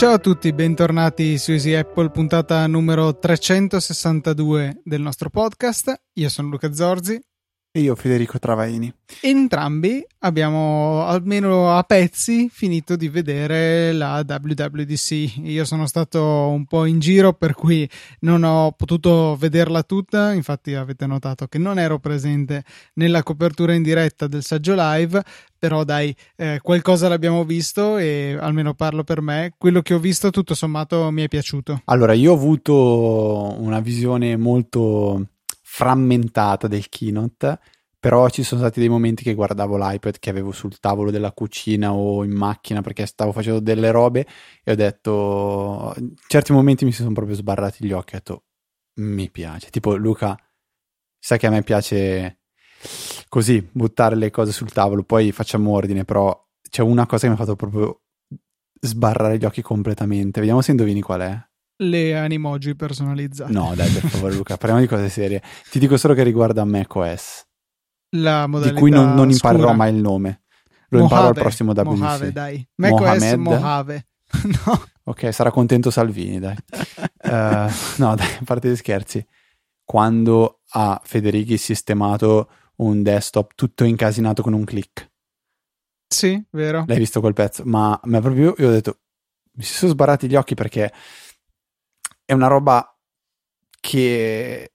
Ciao a tutti, bentornati su Easy Apple, puntata numero 362 del nostro podcast. Io sono Luca Zorzi. E io Federico Travaini. Entrambi abbiamo almeno a pezzi finito di vedere la WWDC. Io sono stato un po' in giro per cui non ho potuto vederla tutta, infatti avete notato che non ero presente nella copertura in diretta del saggio live, però dai, eh, qualcosa l'abbiamo visto e almeno parlo per me, quello che ho visto tutto sommato mi è piaciuto. Allora, io ho avuto una visione molto frammentata del keynote però ci sono stati dei momenti che guardavo l'iPad che avevo sul tavolo della cucina o in macchina perché stavo facendo delle robe e ho detto in certi momenti mi si sono proprio sbarrati gli occhi ho detto mi piace tipo Luca sai che a me piace così buttare le cose sul tavolo poi facciamo ordine però c'è una cosa che mi ha fatto proprio sbarrare gli occhi completamente. Vediamo se indovini qual è le animoji personalizzate no dai per favore Luca parliamo di cose serie ti dico solo che riguarda macOS la modalità di cui non, non imparerò scura. mai il nome. Lo Mojave, imparò al prossimo WC. Mojave, dai. macOS Mojave. no. Ok, sarà contento Salvini, dai. uh, no, dai, a parte gli scherzi. Quando ha Federighi sistemato un desktop tutto incasinato con un click. Sì, vero. L'hai visto quel pezzo? Ma, ma proprio io ho detto, mi si sono sbarrati gli occhi perché è una roba che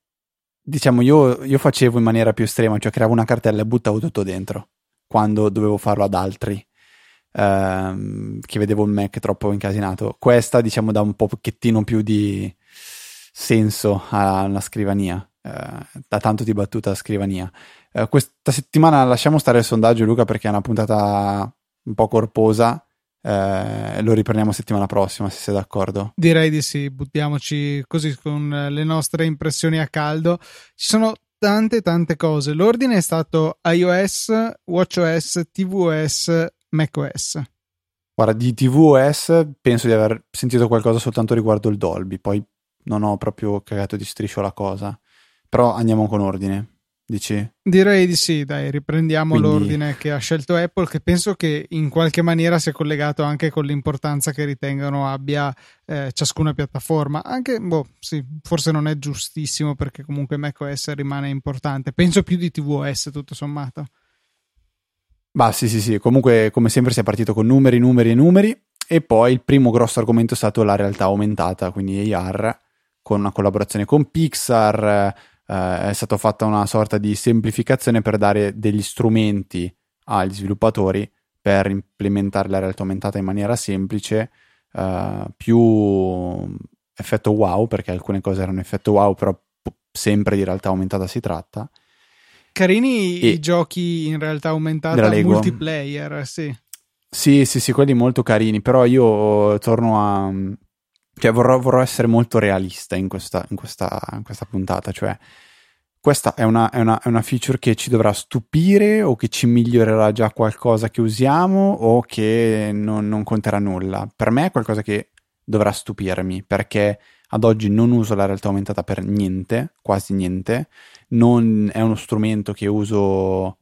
diciamo, io, io, facevo in maniera più estrema, cioè creavo una cartella e buttavo tutto dentro quando dovevo farlo ad altri. Ehm, che vedevo il Mac troppo incasinato. Questa, diciamo, dà un pochettino più di senso alla scrivania. Eh, da tanto di battuta a scrivania. Eh, questa settimana lasciamo stare il sondaggio, Luca, perché è una puntata un po' corposa. Eh, lo riprendiamo settimana prossima, se sei d'accordo. Direi di sì, buttiamoci così con le nostre impressioni a caldo. Ci sono tante tante cose. L'ordine è stato iOS, WatchOS, tvOS, macOS. Guarda, di tvOS penso di aver sentito qualcosa soltanto riguardo il Dolby, poi non ho proprio cagato di striscio la cosa. Però andiamo con ordine. Dici? Direi di sì, dai, riprendiamo Quindi... l'ordine che ha scelto Apple, che penso che in qualche maniera sia collegato anche con l'importanza che ritengono abbia eh, ciascuna piattaforma. Anche, boh, sì, forse non è giustissimo perché comunque macOS rimane importante. Penso più di tvOS, tutto sommato. Bah, sì, sì, sì. Comunque, come sempre, si è partito con numeri, numeri e numeri. E poi il primo grosso argomento è stato la realtà aumentata, quindi AR, con una collaborazione con Pixar eh, è stata fatta una sorta di semplificazione per dare degli strumenti agli sviluppatori per implementare la realtà aumentata in maniera semplice, eh, più effetto wow, perché alcune cose erano effetto wow, però sempre di realtà aumentata si tratta. Carini e i giochi in realtà aumentata multiplayer, sì. Sì, sì, sì, quelli molto carini, però io torno a, cioè vorrò, vorrò essere molto realista in questa, in questa, in questa puntata, cioè questa è una, è, una, è una, feature che ci dovrà stupire o che ci migliorerà già qualcosa che usiamo o che non, non, conterà nulla. Per me è qualcosa che dovrà stupirmi perché ad oggi non uso la realtà aumentata per niente, quasi niente, non è uno strumento che uso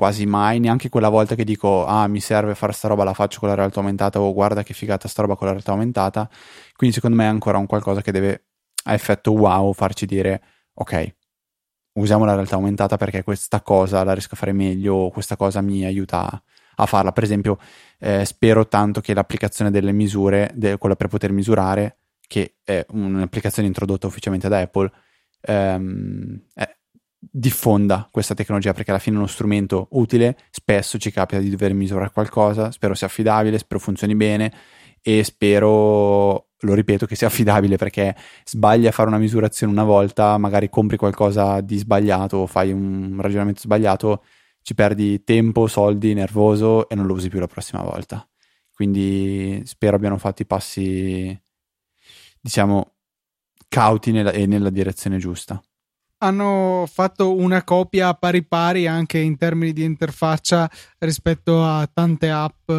quasi mai, neanche quella volta che dico ah mi serve fare sta roba la faccio con la realtà aumentata o guarda che figata sta roba con la realtà aumentata, quindi secondo me è ancora un qualcosa che deve a effetto wow farci dire ok usiamo la realtà aumentata perché questa cosa la riesco a fare meglio o questa cosa mi aiuta a farla, per esempio eh, spero tanto che l'applicazione delle misure, de- quella per poter misurare, che è un'applicazione introdotta ufficialmente da Apple, ehm, eh, diffonda questa tecnologia perché alla fine è uno strumento utile, spesso ci capita di dover misurare qualcosa, spero sia affidabile, spero funzioni bene e spero, lo ripeto, che sia affidabile perché sbagli a fare una misurazione una volta, magari compri qualcosa di sbagliato o fai un ragionamento sbagliato, ci perdi tempo, soldi, nervoso e non lo usi più la prossima volta. Quindi spero abbiano fatto i passi, diciamo, cauti nella, e nella direzione giusta hanno fatto una copia pari pari anche in termini di interfaccia rispetto a tante app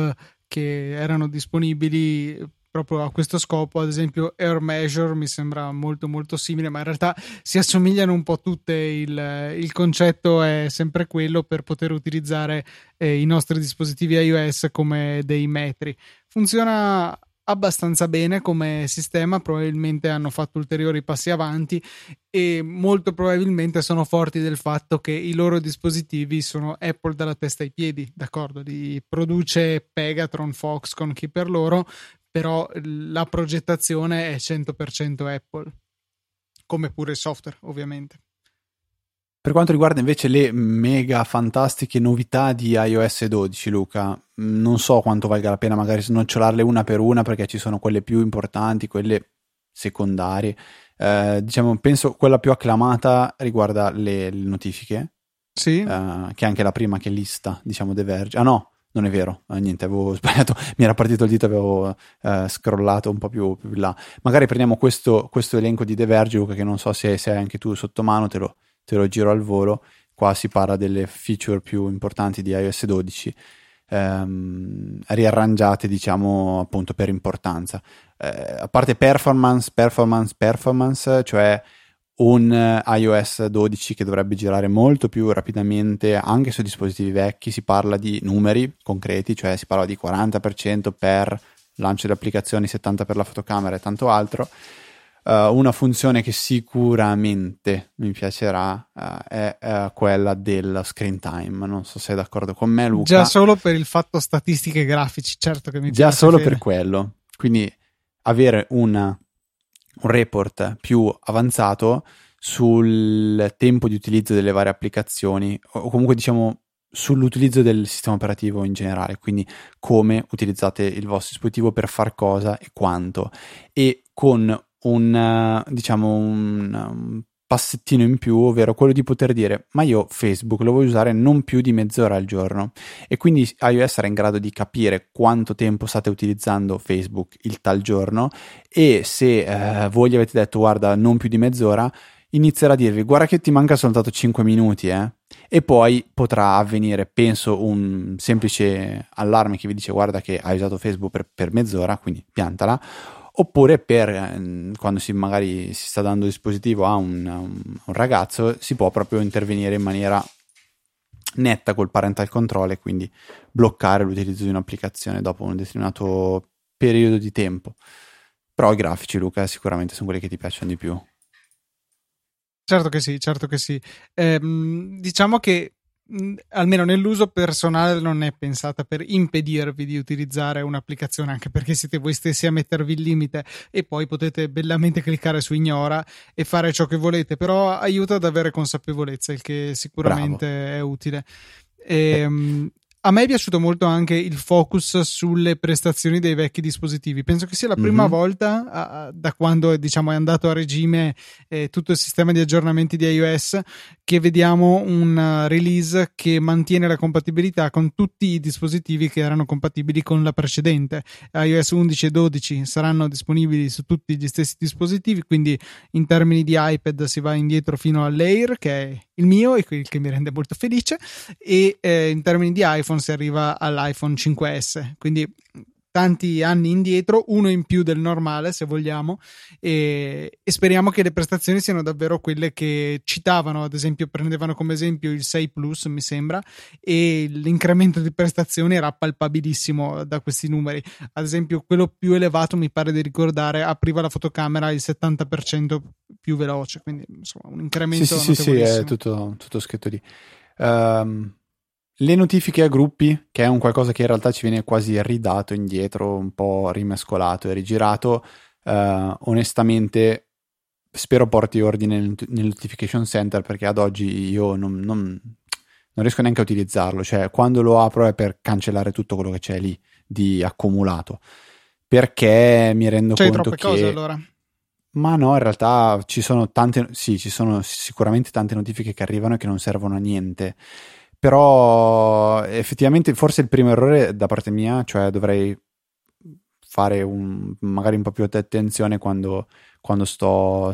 che erano disponibili proprio a questo scopo, ad esempio Air Measure mi sembra molto molto simile, ma in realtà si assomigliano un po' tutte, il, il concetto è sempre quello per poter utilizzare eh, i nostri dispositivi iOS come dei metri. Funziona abbastanza bene come sistema, probabilmente hanno fatto ulteriori passi avanti e molto probabilmente sono forti del fatto che i loro dispositivi sono Apple dalla testa ai piedi, d'accordo? Li produce Pegatron, Foxconn, chi per loro, però la progettazione è 100% Apple, come pure il software, ovviamente. Per quanto riguarda invece le mega fantastiche novità di iOS 12, Luca, non so quanto valga la pena magari snocciolarle una per una perché ci sono quelle più importanti, quelle secondarie. Eh, diciamo, penso quella più acclamata riguarda le, le notifiche. Sì. Eh, che è anche la prima che lista, diciamo, The Verge. Ah no, non è vero, eh, niente, avevo sbagliato, mi era partito il dito, avevo eh, scrollato un po' più, più là. Magari prendiamo questo, questo, elenco di The Verge, Luca, che non so se, se hai anche tu sotto mano, te lo, te lo giro al volo. Qua si parla delle feature più importanti di iOS 12, ehm, riarrangiate, diciamo, appunto per importanza. Eh, a parte performance, performance, performance, cioè un iOS 12 che dovrebbe girare molto più rapidamente anche su dispositivi vecchi, si parla di numeri concreti, cioè si parla di 40% per lancio di applicazioni, 70% per la fotocamera e tanto altro. Uh, una funzione che sicuramente mi piacerà uh, è uh, quella del screen time. Non so se sei d'accordo con me, Luca. Già solo per il fatto statistiche grafici, certo che mi piace. Già solo per quello. Quindi avere una, un report più avanzato sul tempo di utilizzo delle varie applicazioni, o comunque diciamo sull'utilizzo del sistema operativo in generale, quindi come utilizzate il vostro dispositivo per far cosa e quanto. E con un, diciamo, un, un passettino in più, ovvero quello di poter dire ma io Facebook lo voglio usare non più di mezz'ora al giorno e quindi iOS sarà in grado di capire quanto tempo state utilizzando Facebook il tal giorno e se eh, voi gli avete detto guarda non più di mezz'ora inizierà a dirvi guarda che ti manca soltanto 5 minuti eh? e poi potrà avvenire penso un semplice allarme che vi dice guarda che hai usato Facebook per, per mezz'ora quindi piantala oppure per eh, quando si magari si sta dando dispositivo a un, un, ragazzo si può proprio intervenire in maniera netta col parental control e quindi bloccare l'utilizzo di un'applicazione dopo un determinato periodo di tempo. Però i grafici Luca sicuramente sono quelli che ti piacciono di più. Certo che sì certo che sì. Ehm, diciamo che almeno nell'uso personale non è pensata per impedirvi di utilizzare un'applicazione anche perché siete voi stessi a mettervi il limite e poi potete bellamente cliccare su ignora e fare ciò che volete però aiuta ad avere consapevolezza il che sicuramente Bravo. è utile e, eh. A me è piaciuto molto anche il focus sulle prestazioni dei vecchi dispositivi. Penso che sia la prima mm-hmm. volta a, da quando diciamo, è andato a regime eh, tutto il sistema di aggiornamenti di iOS che vediamo un release che mantiene la compatibilità con tutti i dispositivi che erano compatibili con la precedente. iOS 11 e 12 saranno disponibili su tutti gli stessi dispositivi, quindi in termini di iPad si va indietro fino all'Air, che è il mio e il che mi rende molto felice, e eh, in termini di iPhone si arriva all'iPhone 5S. Quindi tanti anni indietro, uno in più del normale se vogliamo e, e, speriamo che le prestazioni siano davvero quelle che citavano, ad esempio prendevano come esempio il 6 Plus mi sembra e l'incremento di prestazioni era palpabilissimo da questi numeri, ad esempio quello più elevato mi pare di ricordare apriva la fotocamera il 70% più veloce, quindi insomma un incremento sì, sì, sì, sì, è tutto, tutto scritto lì. Um, le notifiche a gruppi, che è un qualcosa che in realtà ci viene quasi ridato indietro, un po' rimescolato e rigirato, uh, onestamente spero porti ordine nel, nel, notification center perché ad oggi io non, non, non, riesco neanche a utilizzarlo, cioè quando lo apro è per cancellare tutto quello che c'è lì di accumulato, perché mi rendo C'hai conto che... cose allora? Ma no, in realtà ci sono tante, sì, ci sono sicuramente tante notifiche che arrivano e che non servono a niente però effettivamente forse il primo errore da parte mia, cioè dovrei fare un, magari un po' più attenzione quando, quando sto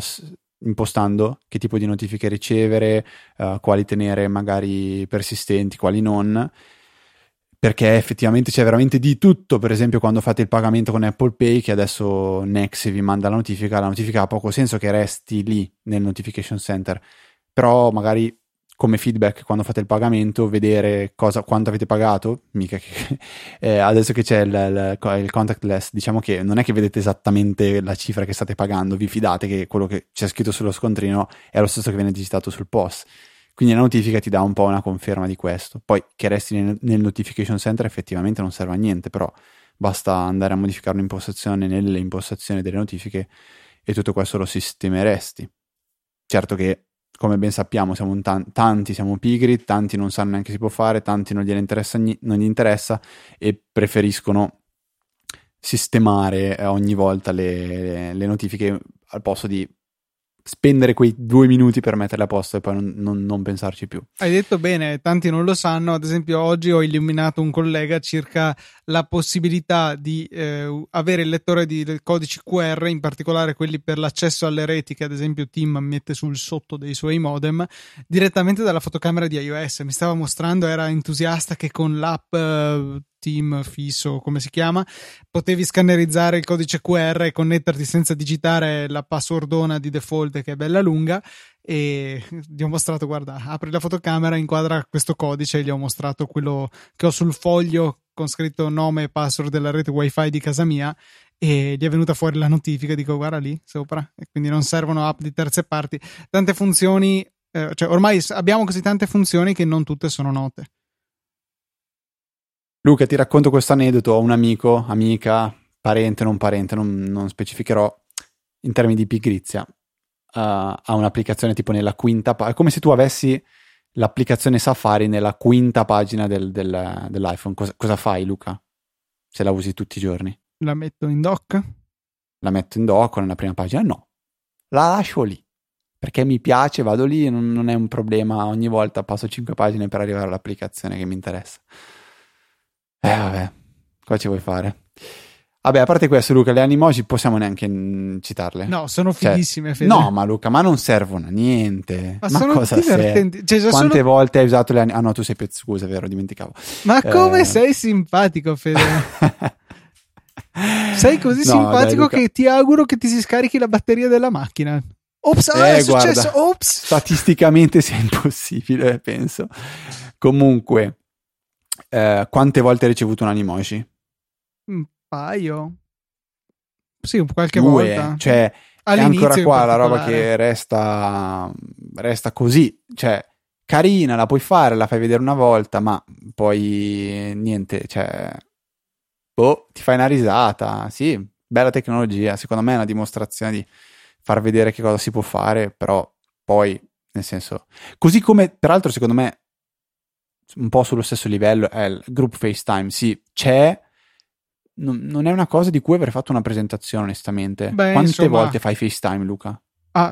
impostando che tipo di notifiche ricevere, uh, quali tenere magari persistenti, quali non. perché effettivamente c'è veramente di tutto. Per esempio, quando fate il pagamento con Apple Pay, che adesso Nex vi manda la notifica, la notifica ha poco senso che resti lì nel notification center, però magari come feedback quando fate il pagamento, vedere cosa, quanto avete pagato, mica che eh, adesso che c'è il, il, il, contactless, diciamo che non è che vedete esattamente la cifra che state pagando, vi fidate che quello che c'è scritto sullo scontrino è lo stesso che viene digitato sul POS. Quindi la notifica ti dà un po' una conferma di questo. Poi che resti nel, nel notification center effettivamente non serve a niente, però basta andare a modificare un'impostazione nelle impostazioni delle notifiche e tutto questo lo sistemeresti. Certo che come ben sappiamo, siamo t- tanti siamo pigri, tanti non sanno neanche si può fare, tanti non interessa, non gli interessa e preferiscono sistemare eh, ogni volta le, le notifiche al posto di spendere quei due minuti per metterle a posto e poi non, non, non, pensarci più. Hai detto bene, tanti non lo sanno. Ad esempio, oggi ho illuminato un collega circa la possibilità di eh, avere il lettore di codici QR, in particolare quelli per l'accesso alle reti che ad esempio Tim mette sul sotto dei suoi modem, direttamente dalla fotocamera di iOS. Mi stava mostrando, era entusiasta che con l'app eh, Team fisso, come si chiama, potevi scannerizzare il codice QR e connetterti senza digitare la passwordona di default che è bella lunga e gli ho mostrato, guarda, apri la fotocamera, inquadra questo codice, gli ho mostrato quello che ho sul foglio con scritto nome e password della rete wifi di casa mia e gli è venuta fuori la notifica, dico guarda lì sopra, e quindi non servono app di terze parti, tante funzioni, eh, cioè ormai abbiamo così tante funzioni che non tutte sono note. Luca, ti racconto questo aneddoto. Ho un amico, amica, parente, non parente, non, non specificherò in termini di pigrizia. Uh, ha un'applicazione tipo nella quinta pagina. È come se tu avessi l'applicazione Safari nella quinta pagina del, del, dell'iPhone. Cosa, cosa, fai, Luca? Se la usi tutti i giorni? La metto in dock? La metto in dock nella prima pagina? No. La lascio lì. Perché mi piace, vado lì e non, non è un problema. Ogni volta passo 5 pagine per arrivare all'applicazione che mi interessa. Eh vabbè, cosa ci vuoi fare? Vabbè, a parte questo, Luca, le animoji possiamo neanche mm, citarle. No, sono cioè, fighissime. Cioè, no, ma Luca, ma non servono a niente. Ma, ma sono cosa divertenti. Cioè, Quante sono... volte hai usato le animoji? Ah no, tu sei più scusa, vero, dimenticavo. Ma come eh... sei simpatico, Fede? sei così no, simpatico dai, che ti auguro che ti si scarichi la batteria della macchina. Ops, ah, eh, è successo, guarda, ops. Statisticamente sia impossibile, penso. Comunque, eh, quante volte hai ricevuto un animoji? Un paio. Sì, qualche Due. volta. Cioè, All'inizio è ancora qua la roba che resta, resta così. Cioè, carina, la puoi fare, la fai vedere una volta, ma poi niente, cioè... Boh, ti fai una risata. Sì, bella tecnologia. Secondo me è una dimostrazione di far vedere che cosa si può fare, però poi, nel senso... Così come, peraltro, secondo me un po' sullo stesso livello è il group FaceTime. Sì, c'è. Non, non è una cosa di cui avrei fatto una presentazione, onestamente. Beh, Quante insomma, volte fai FaceTime, Luca? Ah,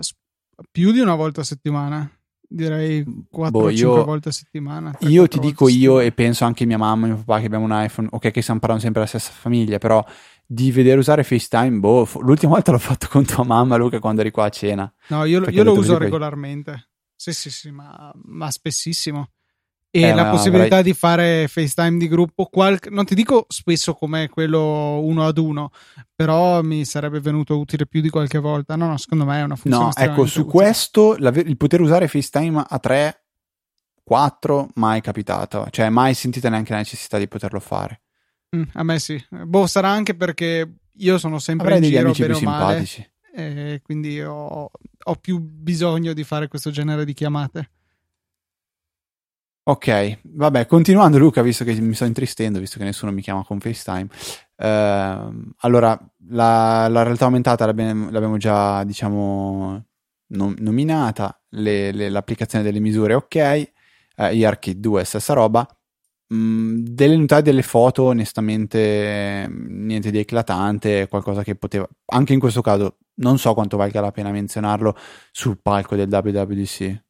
più di una volta a settimana. Direi 4 boh, 5 volte a settimana. Io ti dico io e penso anche mia mamma e mio papà che abbiamo un iPhone, ok che stiamo parlando sempre della stessa famiglia, però di vedere usare FaceTime, boh, l'ultima volta l'ho fatto con tua mamma Luca quando eri qua a cena. No, io, io lo uso regolarmente. Sì, sì, sì, ma, ma spessissimo e eh, la possibilità avrei... di fare FaceTime di gruppo, qualche, non ti dico spesso come quello uno ad uno, però mi sarebbe venuto utile più di qualche volta. No, no, secondo me è una funzione. No, ecco, su utile. questo la, il poter usare FaceTime a 3, 4, mai capitato, cioè mai sentita neanche la necessità di poterlo fare. Mm, a me sì, boh, sarà anche perché io sono sempre Avrei in giro amici più simpatici. Male, quindi ho, ho più bisogno di fare questo genere di chiamate. Ok, vabbè, continuando Luca, visto che mi sto intristendo, visto che nessuno mi chiama con FaceTime. Eh, allora, la, la, realtà aumentata l'abbiamo, l'abbiamo già, diciamo, nom- nominata, le, le, l'applicazione delle misure ok, eh, ERKit 2 stessa roba. Mm, delle unità delle foto, onestamente, niente di eclatante, qualcosa che poteva, anche in questo caso, non so quanto valga la pena menzionarlo sul palco del WWDC.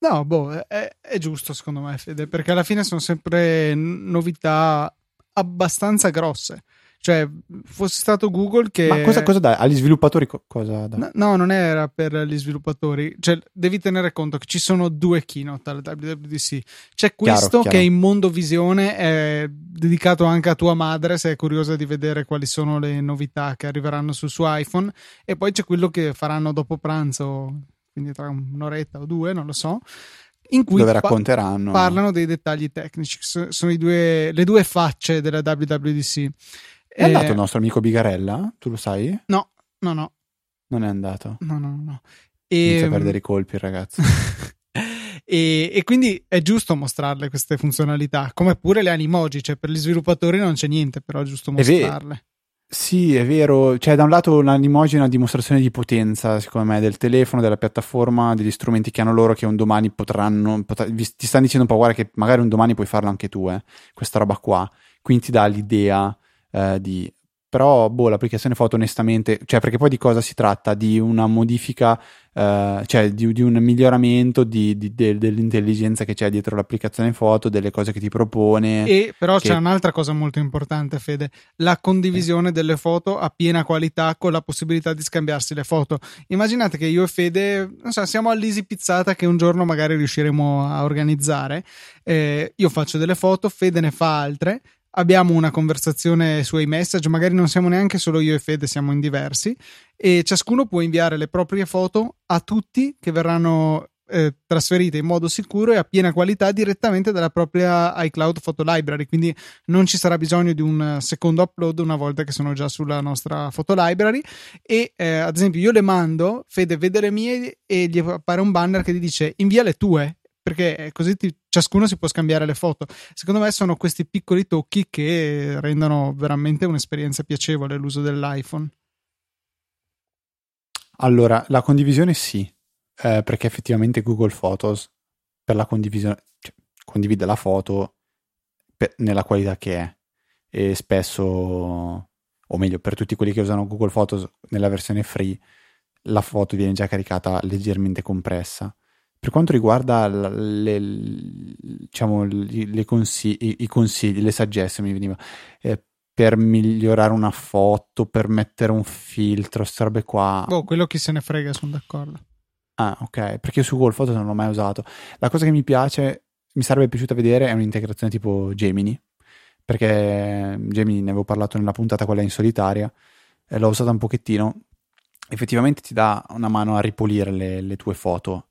No, boh, è, è, giusto secondo me, Fede, perché alla fine sono sempre novità abbastanza grosse. Cioè, fosse stato Google che. Ma cosa, cosa dai? Agli sviluppatori co- cosa dai? No, no, non era per gli sviluppatori. Cioè, devi tenere conto che ci sono due keynote alla WWDC. C'è questo Chiaro, chiaro. che in mondo visione è dedicato anche a tua madre, se è curiosa di vedere quali sono le novità che arriveranno sul suo iPhone. E poi c'è quello che faranno dopo pranzo, quindi tra un'oretta o due, non lo so. In cui Dove racconteranno. parlano dei dettagli tecnici. So- Sono i due- le due facce della WWDC. È andato Eh, il nostro amico Bigarella? Tu lo sai? No, no, no, Non è andato. no, no, no. Inizia E, a perdere i colpi il ragazzo. e, e quindi è giusto mostrarle queste funzionalità, come pure le animoji, cioè per gli sviluppatori non c'è niente, però è giusto mostrarle. Sì, è vero. Cioè, da un lato una dimostrazione di potenza, secondo me, del telefono, della piattaforma, degli strumenti che hanno loro che un domani potranno. vi- ti stanno dicendo un po', guarda, che magari un domani puoi farlo anche tu, eh, questa roba qua. Quindi ti dà l'idea eh, di. Però, boh, l'applicazione foto, onestamente, cioè, perché poi di cosa si tratta? Di una modifica, eh, cioè di, di un miglioramento di- di- del- dell'intelligenza che c'è dietro l'applicazione foto, delle cose che ti propone. E però che- c'è un'altra cosa molto importante, Fede, la condivisione delle foto a piena qualità con la possibilità di scambiarsi le foto. Immaginate che io e Fede, non so, siamo all'Easy Pizzata che un giorno magari riusciremo a organizzare. Eh, io faccio delle foto, Fede ne fa altre. Abbiamo una conversazione sui message, magari non siamo neanche solo io e Fede, siamo in diversi, e ciascuno può inviare le proprie foto a tutti che verranno eh, trasferite in modo sicuro e a piena qualità direttamente dalla propria iCloud Photo Library. Quindi non ci sarà bisogno di un secondo upload una volta che sono già sulla nostra Photo Library. E eh, ad esempio, io le mando, Fede vede le mie e gli appare un banner che gli dice invia le tue. Perché così ti- ciascuno si può scambiare le foto. Secondo me sono questi piccoli tocchi che rendono veramente un'esperienza piacevole l'uso dell'iPhone. Allora, la condivisione sì, eh, perché effettivamente Google Photos per la condivisione cioè, condivide la foto per- nella qualità che è e spesso, o meglio, per tutti quelli che usano Google Photos nella versione free, la foto viene già caricata leggermente compressa. Per quanto riguarda le, diciamo, le- consigli, i, consigli, le suggestion, mi veniva, eh, per migliorare una foto, per mettere un filtro, queste robe qua. Boh, quello chi se ne frega, sono d'accordo. Ah, ok, perché io su Google Photos non l'ho mai usato. La cosa che mi piace, mi sarebbe piaciuta vedere è un'integrazione tipo Gemini, perché Gemini ne avevo parlato nella puntata quella in solitaria, e l'ho usata un pochettino. Effettivamente ti dà una mano a ripulire le, le tue foto,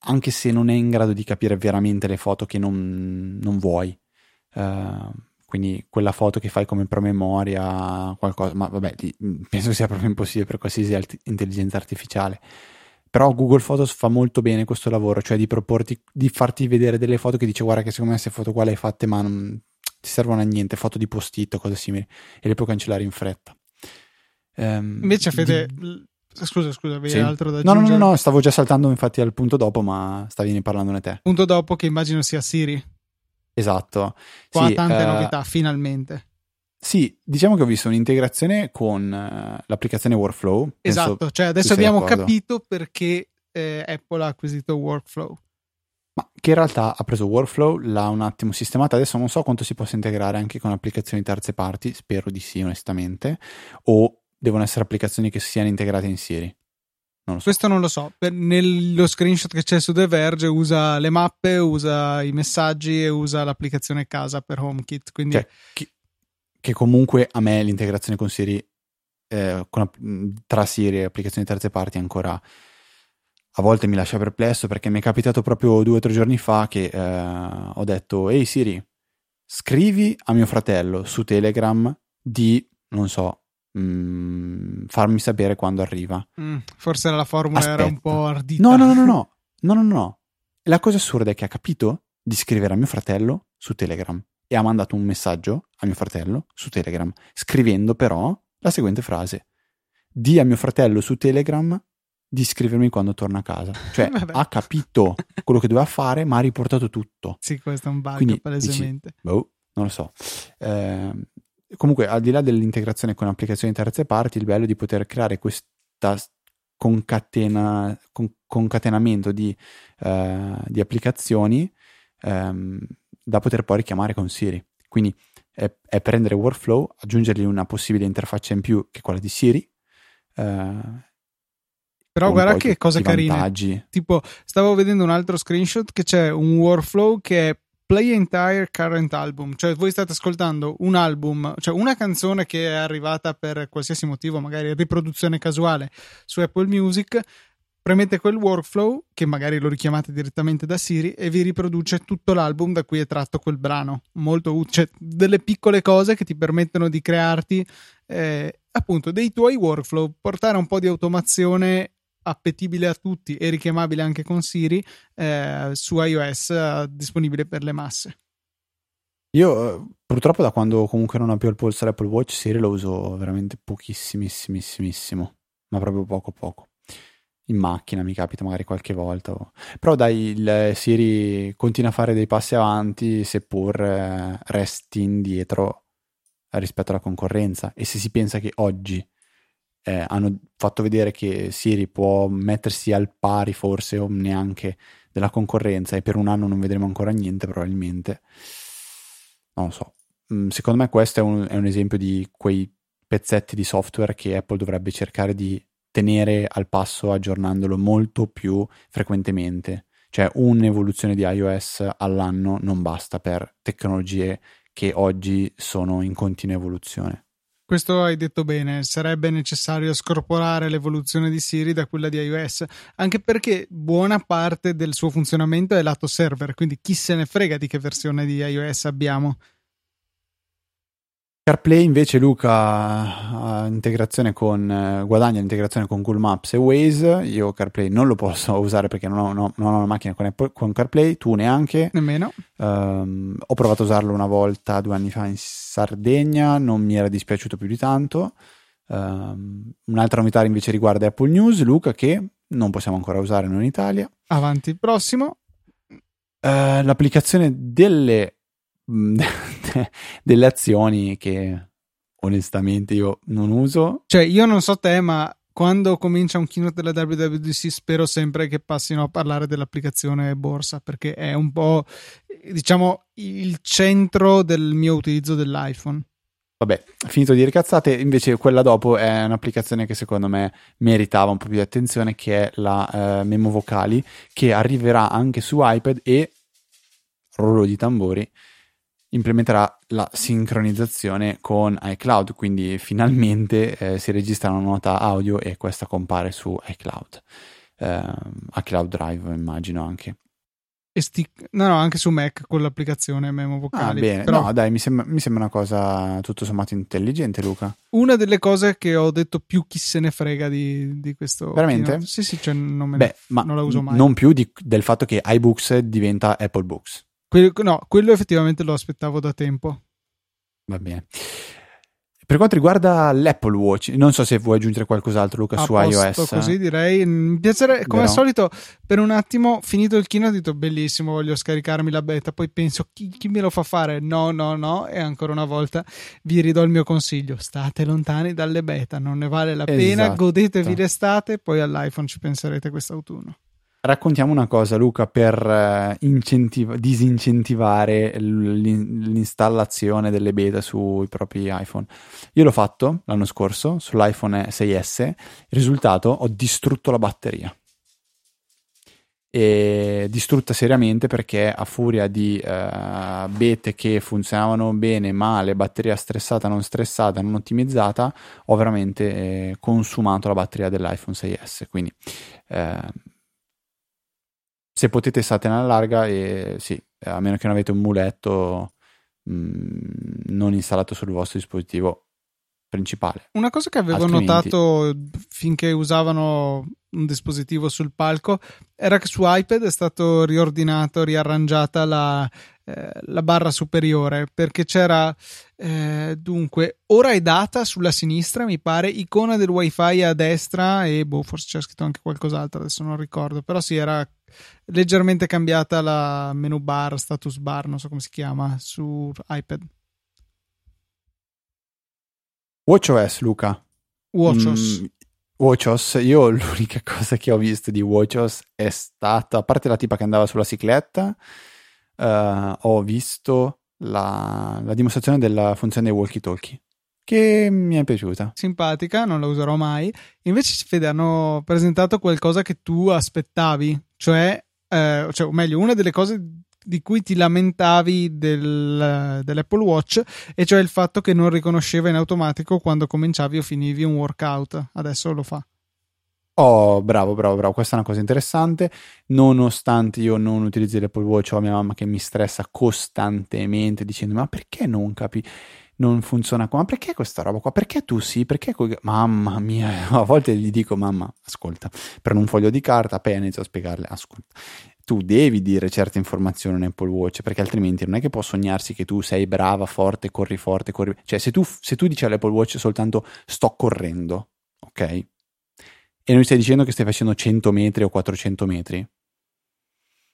anche se non è in grado di capire veramente le foto che non, non vuoi. Eh, quindi quella foto che fai come promemoria, qualcosa, ma vabbè, penso sia proprio impossibile per qualsiasi alt- intelligenza artificiale. Però Google Photos fa molto bene questo lavoro, cioè di proporti, di farti vedere delle foto che dice guarda che secondo me queste foto qua le hai fatte ma non ti servono a niente, foto di post-it o cose simili e le puoi cancellare in fretta. Ehm, Invece, di- Fede, l- scusa, scusa, avevi sì. altro da No, no, aggiungere? no, no, stavo già saltando infatti al punto dopo, ma stavi parlandone te. Punto dopo che immagino sia Siri. Esatto. Qua Sì, tante eh, novità, finalmente. Sì, diciamo che ho visto un'integrazione con eh, l'applicazione Workflow. Esatto, cioè adesso abbiamo d'accordo. capito perché eh, Apple ha acquisito Workflow. Ma che in realtà ha preso Workflow, l'ha un attimo sistemata. Adesso non so quanto si possa integrare anche con applicazioni terze parti, spero di sì, onestamente. O devono essere applicazioni che siano integrate in Siri. Non so. Questo non lo so. Per- nello screenshot che c'è su The Verge usa le mappe, usa i messaggi e usa l'applicazione casa per HomeKit. Quindi Cioè, chi- che comunque a me l'integrazione con Siri, eh, con tra Siri e applicazioni terze parti ancora a volte mi lascia perplesso perché mi è capitato proprio due o tre giorni fa che eh, ho detto ehi Siri scrivi a mio fratello su Telegram di non so mh, farmi sapere quando arriva. Mm, forse la formula Aspetta. era un po' ardita. No, no, no, no, no, no, no, no. La cosa assurda è che ha capito di scrivere a mio fratello su Telegram e ha mandato un messaggio a mio fratello su Telegram, scrivendo però la seguente frase. Di a mio fratello su Telegram di scrivermi quando torna a casa. Cioè, ha capito quello che doveva fare, ma ha riportato tutto. Sì, questo è un bug, Quindi, palesemente. Dici, boh, non lo so. Eh, comunque, al di là dell'integrazione con applicazioni terze parti, il bello è di poter creare questa concatena, con- concatenamento di, eh, di applicazioni ehm, da poter poi richiamare con Siri. Quindi, è, è, prendere workflow, aggiungergli una possibile interfaccia in più che è quella di Siri. Eh, però guarda che cosa carina. Tipo, stavo vedendo un altro screenshot che c'è un workflow che è play entire current album, cioè voi state ascoltando un album, cioè una canzone che è arrivata per qualsiasi motivo, magari riproduzione casuale su Apple Music, premete quel workflow che magari lo richiamate direttamente da Siri e vi riproduce tutto l'album da cui è tratto quel brano. Molto utile, cioè delle piccole cose che ti permettono di crearti eh, appunto dei tuoi workflow, portare un po' di automazione appetibile a tutti e richiamabile anche con Siri eh, su iOS eh, disponibile per le masse. Io eh, purtroppo da quando comunque non ho più il polso Apple Watch Siri lo uso veramente pochissimissimissimo, ma proprio poco poco. In macchina mi capita magari qualche volta. Però dai, il Siri continua a fare dei passi avanti seppur eh, resti indietro rispetto alla concorrenza. E se si pensa che oggi eh, hanno fatto vedere che Siri può mettersi al pari forse o neanche della concorrenza e per un anno non vedremo ancora niente probabilmente. Non lo so. Mm, secondo me questo è un, è un esempio di quei pezzetti di software che Apple dovrebbe cercare di tenere al passo aggiornandolo molto più frequentemente. Cioè un'evoluzione di iOS all'anno non basta per tecnologie che oggi sono in continua evoluzione. Questo hai detto bene, sarebbe necessario scorporare l'evoluzione di Siri da quella di iOS, anche perché buona parte del suo funzionamento è lato server, quindi chi se ne frega di che versione di iOS abbiamo. CarPlay invece Luca ha integrazione con, eh, guadagna l'integrazione con Google Maps e Waze, io CarPlay non lo posso usare perché non ho, no, non ho una macchina con, Apple, con, CarPlay, tu neanche. Nemmeno. Um, ho provato a usarlo una volta due anni fa in Sardegna, non mi era dispiaciuto più di tanto. Um, un'altra novità invece riguarda Apple News, Luca, che non possiamo ancora usare noi in Italia. Avanti, prossimo. Uh, l'applicazione delle delle azioni che onestamente io non uso. Cioè, io non so te, ma quando comincia un keynote della WWDC spero sempre che passino a parlare dell'applicazione borsa perché è un po' diciamo il centro del mio utilizzo dell'iPhone. Vabbè, finito di dire cazzate, invece quella dopo è un'applicazione che secondo me meritava un po' più di attenzione che è la uh, Memo Vocali che arriverà anche su iPad e rullo di tambori implementerà la sincronizzazione con iCloud, quindi finalmente eh, si registra una nota audio e questa compare su iCloud, eh, iCloud Drive immagino anche. E stick, no, no, anche su Mac con l'applicazione Memo Vocali. Ah, bene. Però... No, dai, mi sembra, mi sembra, una cosa tutto sommato intelligente, Luca. Una delle cose che ho detto più chi se ne frega di, di questo. Veramente? Keynote. Sì, sì, cioè non, me Beh, ne, non la uso mai. Non più di, del fatto che iBooks diventa Apple Books. Quello, no, quello effettivamente lo aspettavo da tempo. Va bene. Per quanto riguarda l'Apple Watch, non so se vuoi aggiungere qualcos'altro, Luca, A su iOS. così direi. Mi piacerebbe, come Vero? al solito, per un attimo, finito il keynote, ho detto bellissimo, voglio scaricarmi la beta. Poi penso, chi, chi, me lo fa fare? No, no, no. E ancora una volta vi ridò il mio consiglio: state lontani dalle beta, non ne vale la pena. Esatto. Godetevi l'estate, poi all'iPhone ci penserete quest'autunno. Raccontiamo una cosa, Luca, per uh, incentiv- disincentivare l'installazione delle beta sui propri iPhone. Io l'ho fatto l'anno scorso sull'iPhone 6S, il risultato ho distrutto la batteria. E distrutta seriamente perché a furia di uh, bete che funzionavano bene, male, batteria stressata, non stressata, non ottimizzata, ho veramente eh, consumato la batteria dell'iPhone 6S. Quindi eh, se potete statene alla larga e sì, a meno che non avete un muletto mh, mm, non installato sul vostro dispositivo principale. Una cosa che avevo Altrimenti... notato finché usavano un dispositivo sul palco era che su iPad è stato riordinato, riarrangiata la, eh, la barra superiore perché c'era eh, dunque ora è data sulla sinistra mi pare icona del wifi a destra e boh forse c'è scritto anche qualcos'altro adesso non ricordo però sì era leggermente cambiata la menu bar, status bar, non so come si chiama, su iPad. WatchOS, Luca. WatchOS. Mm, WatchOS, io l'unica cosa che ho visto di WatchOS è stata, a parte la tipa che andava sulla cicletta, uh, ho visto la, la dimostrazione della funzione dei walkie-talkie che mi è piaciuta. Simpatica, non la userò mai. Invece, Fede, hanno presentato qualcosa che tu aspettavi, cioè, eh, cioè o meglio, una delle cose di cui ti lamentavi del, dell'Apple Watch, e cioè il fatto che non riconosceva in automatico quando cominciavi o finivi un workout. Adesso lo fa. Oh, bravo, bravo, bravo. Questa è una cosa interessante. Nonostante io non utilizzi l'Apple Watch, ho mia mamma che mi stressa costantemente dicendo: Ma perché non capi? Non funziona qua. Ma perché questa roba qua? Perché tu sì? Perché que... Mamma mia, a volte gli dico, mamma, ascolta, per un foglio di carta, poi inizio a spiegarle, ascolta. Tu devi dire certe informazioni in Apple Watch perché altrimenti non è che può sognarsi che tu sei brava, forte, corri forte, corri. Cioè, se tu, se tu dici all'Apple Watch soltanto sto correndo, ok? E non stai dicendo che stai facendo 100 metri o 400 metri.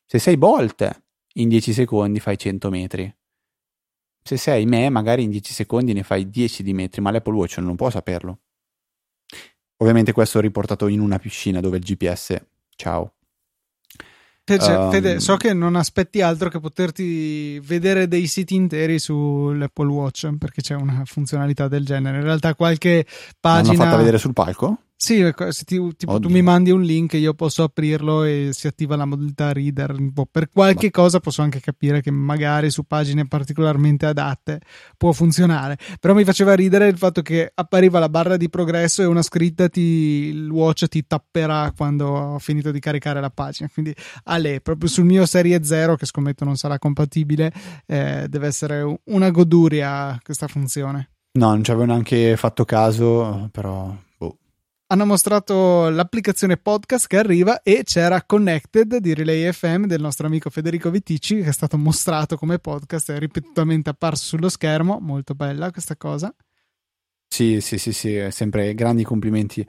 Se sei Bolt, in 10 secondi fai 100 metri se sei me, magari in 10 secondi ne fai 10 di metri, ma l'Apple Watch non può saperlo. Ovviamente questo riportato in una piscina dove il GPS, ciao. Fede, um, Fede, so che non aspetti altro che poterti vedere dei siti interi sull'Apple Watch perché c'è una funzionalità del genere. In realtà qualche pagina... L'hanno fatta vedere sul palco? Sì, se ti, tipo, tu mi mandi un link, io posso aprirlo e si attiva la modalità reader. Per qualche Ma... cosa posso anche capire che magari su pagine particolarmente adatte può funzionare. Però mi faceva ridere il fatto che appariva la barra di progresso e una scritta ti, il watch ti tapperà quando ho finito di caricare la pagina. Quindi, Ale, proprio sul mio Serie 0, che scommetto non sarà compatibile, eh, deve essere una goduria questa funzione. No, non ci avevo neanche fatto caso, però hanno mostrato l'applicazione podcast che arriva e c'era Connected di Relay FM del nostro amico Federico Viticci che è stato mostrato come podcast è ripetutamente apparso sullo schermo molto bella questa cosa. Sì sì sì sì sempre grandi complimenti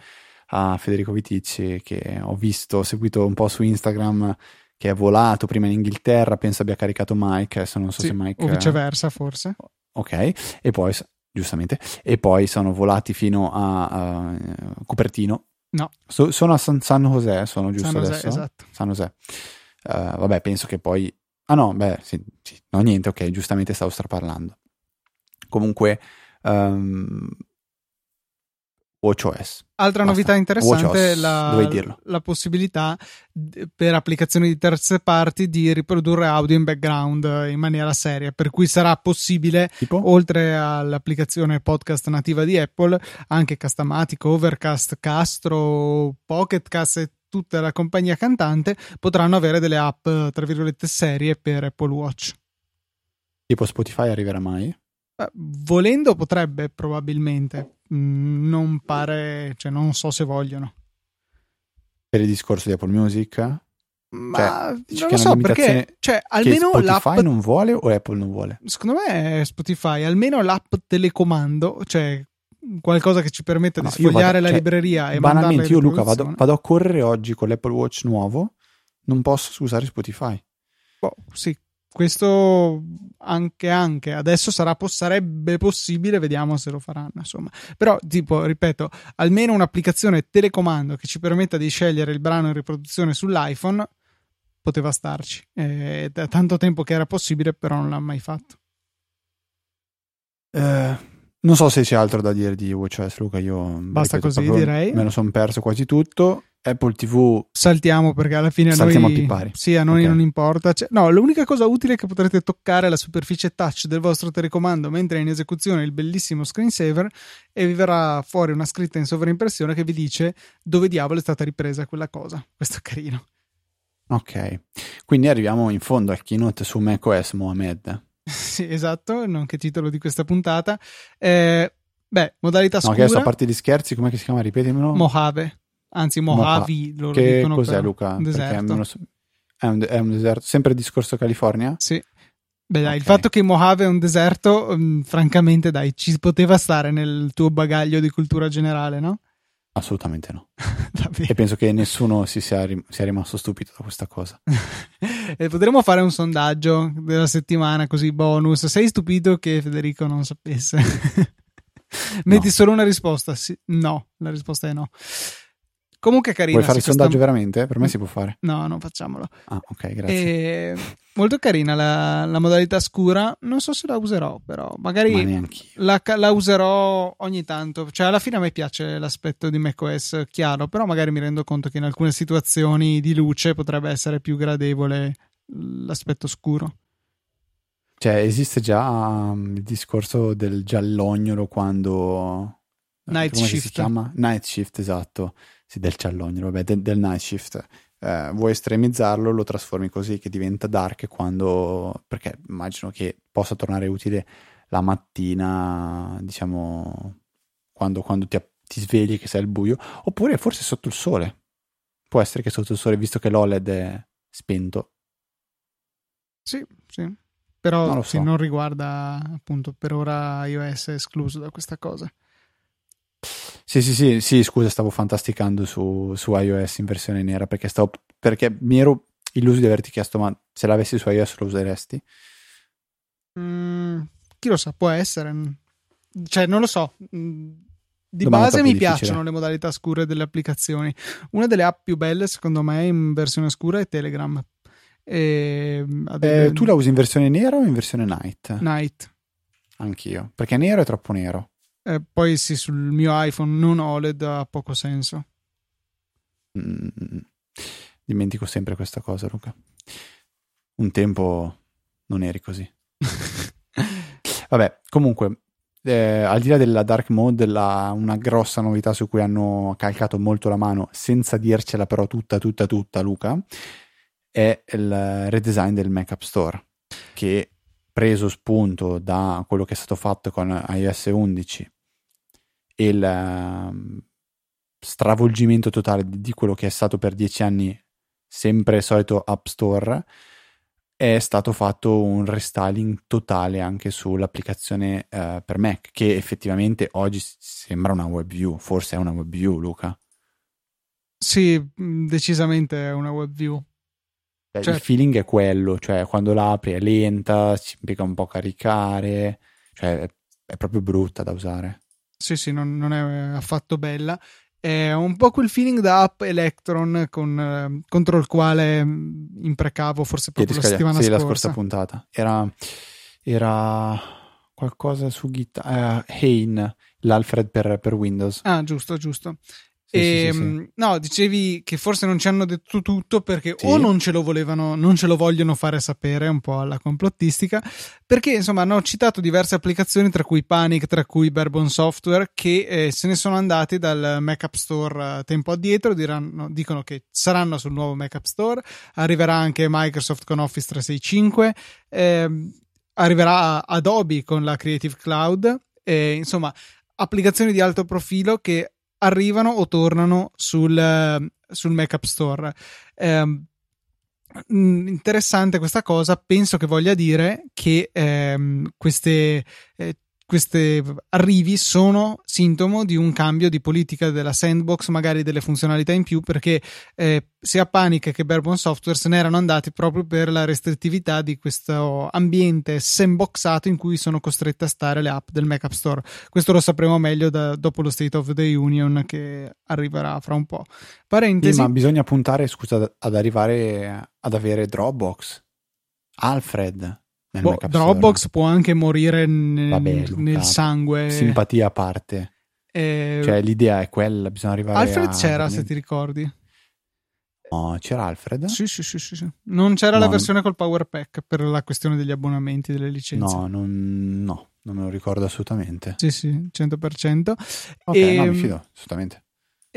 a Federico Viticci che ho visto ho seguito un po' su Instagram che è volato prima in Inghilterra penso abbia caricato Mike adesso non so sì, se Mike o viceversa forse. Ok e poi giustamente, e poi sono volati fino a, a Cupertino. No. So, sono a San, San José, sono giusto San José, adesso? Esatto. San José. Uh, vabbè, penso che poi... Ah no, beh, sì, sì, no niente, ok, giustamente stavo straparlando. Comunque, um, WatchOS. Altra Basta. novità interessante è la, la, possibilità per applicazioni di terze parti di riprodurre audio in background in maniera seria, per cui sarà possibile, tipo? oltre all'applicazione podcast nativa di Apple, anche Castamatico, Overcast, Castro, Pocketcast e tutta la compagnia cantante potranno avere delle app, tra virgolette, serie per Apple Watch. Tipo Spotify arriverà mai? Eh, volendo potrebbe probabilmente non pare, cioè non so se vogliono. Per il discorso di Apple Music? Ma cioè, non lo so perché cioè, almeno Spotify l'app non vuole o Apple non vuole? Secondo me è Spotify, almeno l'app telecomando, cioè qualcosa che ci permetta no, di sfogliare vado, la cioè, libreria e banalmente io Luca vado, vado, a correre oggi con l'Apple Watch nuovo, non posso usare Spotify. Boh, sì, questo anche anche adesso sarà, sarebbe possibile vediamo se lo faranno insomma. Però tipo ripeto almeno un'applicazione telecomando che ci permetta di scegliere il brano in riproduzione sull'iPhone poteva starci. È da tanto tempo che era possibile però non l'ha mai fatto. Eh, non so se c'è altro da dire di WatchOS Luca io basta ripeto, così direi. me lo sono perso quasi tutto Apple TV saltiamo perché alla fine saltiamo noi, a pippari. Sì, a noi okay. non importa. Cioè, no, l'unica cosa utile è che potrete toccare la superficie touch del vostro telecomando mentre è in esecuzione il bellissimo screensaver e vi verrà fuori una scritta in sovraimpressione che vi dice dove diavolo è stata ripresa quella cosa. Questo è carino. Ok, quindi arriviamo in fondo al keynote su macOS Mohamed. sì, esatto, nonché titolo di questa puntata. Eh, beh, modalità scura. No, adesso a parte gli scherzi, com'è che si chiama? Ripetimelo. Mojave anzi Mojave loro che cos'è Luca? Deserto. È un, è un, deserto sempre discorso California? sì Beh, dai, okay. il fatto che Mojave è un deserto, um, francamente, dai, ci poteva stare nel tuo bagaglio di cultura generale, no? Assolutamente no. e penso che nessuno si sia, rim- sia rimasto stupito da questa cosa. potremmo fare un sondaggio della settimana, così bonus. Sei stupito che Federico non sapesse? Metti no. solo una risposta. Sì. No, la risposta è no. Comunque carina. Vuoi fare il sondaggio veramente? Per me si può fare. No, non facciamolo. Ah, ok, grazie. E... Molto carina la, la, modalità scura. Non so se la userò, però magari la, la, userò ogni tanto. Cioè, alla fine a me piace l'aspetto di macOS chiaro, però magari mi rendo conto che in alcune situazioni di luce potrebbe essere più gradevole l'aspetto scuro. Cioè, esiste già um, il discorso del giallognolo quando... Night come Shift. si chiama? Night Shift, esatto. Sì, del giallognolo, vabbè, del, del Night Shift. Eh, vuoi estremizzarlo, lo trasformi così che diventa dark quando... perché immagino che possa tornare utile la mattina, diciamo, quando, quando ti, ti svegli che sei al buio, oppure forse sotto il sole. Può essere che sotto il sole, visto che l'OLED è spento. Sì, sì però non, so. non riguarda appunto per ora iOS è escluso da questa cosa. Sì, sì, sì, sì, scusa, stavo fantasticando su, su iOS in versione nera perché, stavo, perché mi ero illuso di averti chiesto, ma se l'avessi su iOS lo useresti? Mm, chi lo sa, può essere. Cioè, non lo so. Mm, di Domanda base mi difficile. piacciono le modalità scure delle applicazioni. Una delle app più belle, secondo me, in versione scura è Telegram e, eh, tu la usi in versione nera o in versione night? Night. Anch'io, perché nero è troppo nero. Eh, poi sì, sul mio iPhone non OLED ha poco senso. Mm, dimentico sempre questa cosa, Luca. Un tempo non eri così. Vabbè, comunque, eh, al di là della dark mode, la, una grossa novità su cui hanno calcato molto la mano, senza dircela però tutta, tutta, tutta, Luca, è il redesign del Mac App Store, che preso spunto da quello che è stato fatto con iOS 11 e il um, stravolgimento totale di quello che è stato per dieci anni sempre il solito App Store, è stato fatto un restyling totale anche sull'applicazione uh, per Mac, che effettivamente oggi sembra una WebView, forse è una WebView, Luca. Sì, decisamente è una WebView. Cioè, certo. Il feeling è quello, cioè quando l'apri è lenta, ci impiega un po' a caricare, cioè è proprio brutta da usare. Sì, sì, non, non, è affatto bella. È un po' quel feeling da app Electron con, eh, contro il quale mm, imprecavo forse proprio la settimana sì, scorsa. la scorsa puntata. Era, era qualcosa su GitHub, uh, Hain, l'Alfred per, per Windows. Ah, giusto, giusto. Sì, e, sì, sì, ehm, no, dicevi che forse non ci hanno detto tutto perché o non ce lo volevano, non ce lo vogliono fare sapere, un po' alla complottistica, perché insomma hanno citato diverse applicazioni, tra cui Panic, tra cui Bourbon Software, che eh, se ne sono andati dal Mac App Store eh, tempo addietro, diranno, dicono che saranno sul nuovo Mac App Store, arriverà anche Microsoft con Office 365, eh, arriverà Adobe con la Creative Cloud, insomma applicazioni di alto profilo che arrivano o tornano sul, sul Mac App Store. Eh, interessante questa cosa, penso che voglia dire che ehm, queste eh, questi arrivi sono sintomo di un cambio di politica della sandbox, magari delle funzionalità in più, perché eh, sia Panic che Bourbon Software se ne erano andati proprio per la restrittività di questo ambiente sandboxato in cui sono costrette a stare le app del Mac App Store. Questo lo sapremo meglio da, dopo lo State of the Union che arriverà fra un po'. Parentesi. Sì, ma bisogna puntare, scusa, ad arrivare ad avere Dropbox. Alfred, Bo- Dropbox può anche morire nel, Vabbè, nel sangue. Simpatia a parte. Eh, cioè, l'idea è quella, bisogna arrivare Alfred a... c'era, se ti ricordi. No, c'era Alfred? Sì, sì, sì, sì, sì. Non c'era no, la versione col Power Pack per la questione degli abbonamenti, delle licenze. No, non, no, non me lo ricordo assolutamente. Sì, sì, 100%. Ok, e... no, mi ehm, fido, assolutamente.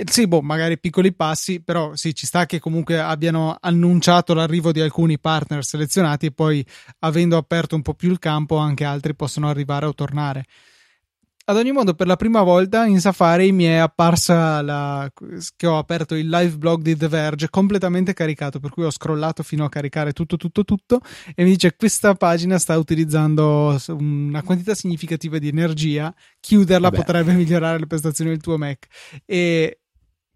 Eh, sì, boh, magari piccoli passi, però sì, ci sta che comunque abbiano annunciato l'arrivo di alcuni partner selezionati e poi, avendo aperto un po' più il campo, anche altri possono arrivare o tornare. Ad ogni modo, per la prima volta in Safari mi è apparsa la... che ho aperto il live blog di The Verge completamente caricato, per cui ho scrollato fino a caricare tutto, tutto, tutto e mi dice questa pagina sta utilizzando una quantità significativa di energia, chiuderla Vabbè. potrebbe migliorare le prestazioni del tuo Mac. E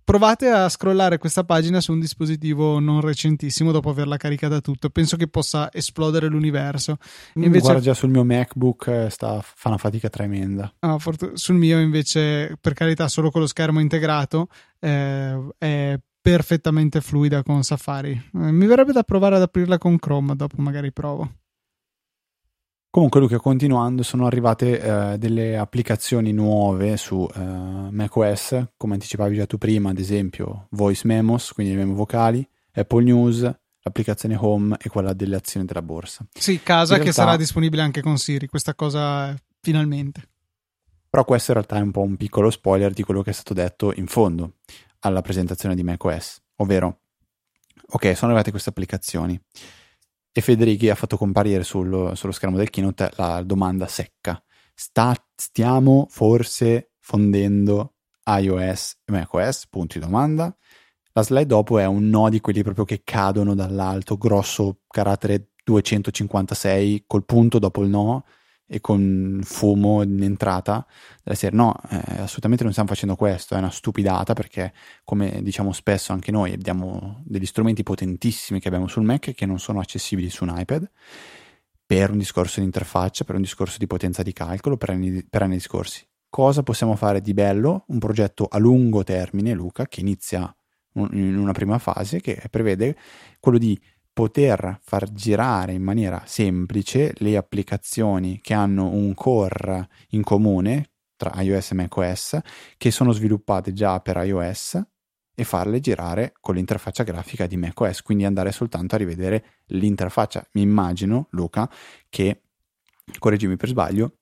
provate a scrollare questa pagina su un dispositivo non recentissimo dopo averla caricata tutto. Penso che possa esplodere l'universo. Mm, invece... Guarda, già sul mio MacBook eh, sta, fa una fatica tremenda. Ah, sul mio, invece, per carità, solo con lo schermo integrato, eh, è perfettamente fluida con Safari. Eh, mi verrebbe da provare ad aprirla con Chrome, dopo magari provo. Comunque, Luca, continuando, sono arrivate eh, delle applicazioni nuove su eh, macOS, come anticipavi già tu prima, ad esempio Voice Memos, quindi le memo vocali, Apple News, l'applicazione Home e quella delle azioni della borsa. Sì, casa in che realtà... sarà disponibile anche con Siri, questa cosa finalmente. Però questo in realtà è un po' un piccolo spoiler di quello che è stato detto in fondo alla presentazione di macOS, ovvero, ok, sono arrivate queste applicazioni e Federighi ha fatto comparire sul, sullo schermo del keynote la domanda secca. Sta, stiamo forse fondendo iOS e macOS? Punto di domanda. La slide dopo è un no di quelli proprio che cadono dall'alto, grosso carattere 256 col punto dopo il no e con fumo in entrata della serie no, eh, assolutamente non stiamo facendo questo, è una stupidata perché come diciamo spesso anche noi abbiamo degli strumenti potentissimi che abbiamo sul Mac che non sono accessibili su un iPad per un discorso di interfaccia, per un discorso di potenza di calcolo, per anni, per anni discorsi. Cosa possiamo fare di bello? Un progetto a lungo termine, Luca, che inizia in una prima fase che prevede quello di poter far girare in maniera semplice le applicazioni che hanno un core in comune tra iOS e macOS che sono sviluppate già per iOS e farle girare con l'interfaccia grafica di macOS, quindi andare soltanto a rivedere l'interfaccia. Mi immagino, Luca, che correggimi per sbaglio.